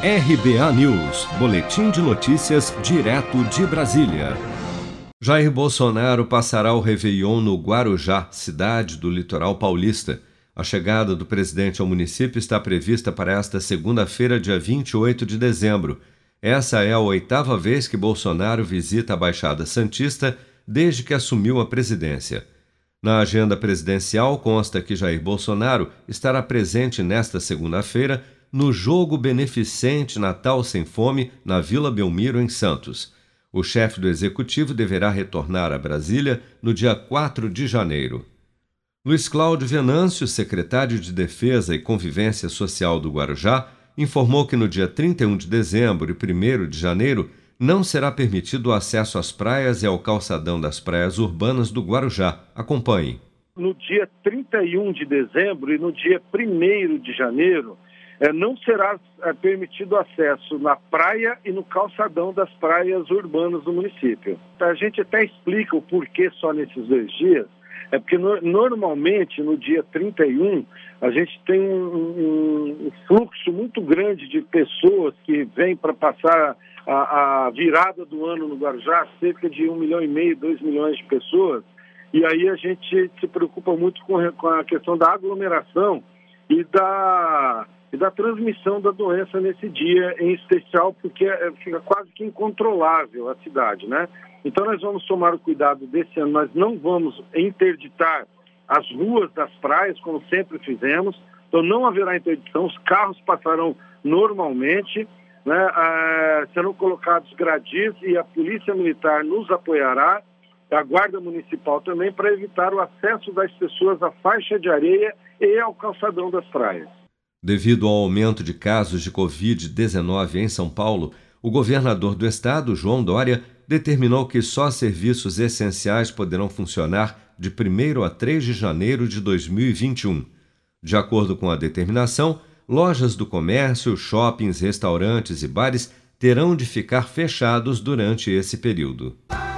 RBA News, Boletim de Notícias, direto de Brasília. Jair Bolsonaro passará o Réveillon no Guarujá, cidade do litoral paulista. A chegada do presidente ao município está prevista para esta segunda-feira, dia 28 de dezembro. Essa é a oitava vez que Bolsonaro visita a Baixada Santista desde que assumiu a presidência. Na agenda presidencial consta que Jair Bolsonaro estará presente nesta segunda-feira no Jogo Beneficente Natal Sem Fome na Vila Belmiro, em Santos. O chefe do executivo deverá retornar a Brasília no dia 4 de janeiro. Luiz Cláudio Venâncio, secretário de Defesa e Convivência Social do Guarujá, informou que no dia 31 de dezembro e 1 de janeiro não será permitido o acesso às praias e ao calçadão das praias urbanas do Guarujá. Acompanhe. No dia 31 de dezembro e no dia 1 de janeiro, é, não será é, permitido acesso na praia e no calçadão das praias urbanas do município. A gente até explica o porquê só nesses dois dias, é porque no, normalmente no dia 31 a gente tem um, um fluxo muito grande de pessoas que vêm para passar a, a, virada do ano no Guarujá, cerca de um milhão e meio, dois milhões de pessoas, e aí a gente se preocupa muito com, com a questão da aglomeração e da e da transmissão da doença nesse dia em especial, porque é, fica quase que incontrolável a cidade, né? Então nós vamos tomar o cuidado desse ano, nós não vamos interditar as ruas das praias, como sempre fizemos, então não haverá interdição, os carros passarão normalmente, né? Ah, serão colocados gradis e a Polícia Militar nos apoiará, a Guarda Municipal também, para evitar o acesso das pessoas à faixa de areia e ao calçadão das praias. Devido ao aumento de casos de Covid-19 em São Paulo, o governador do estado, João Dória, determinou que só serviços essenciais poderão funcionar de 1 a 3 de janeiro de 2021. De acordo com a determinação, lojas do comércio, shoppings, restaurantes e bares terão de ficar fechados durante esse período.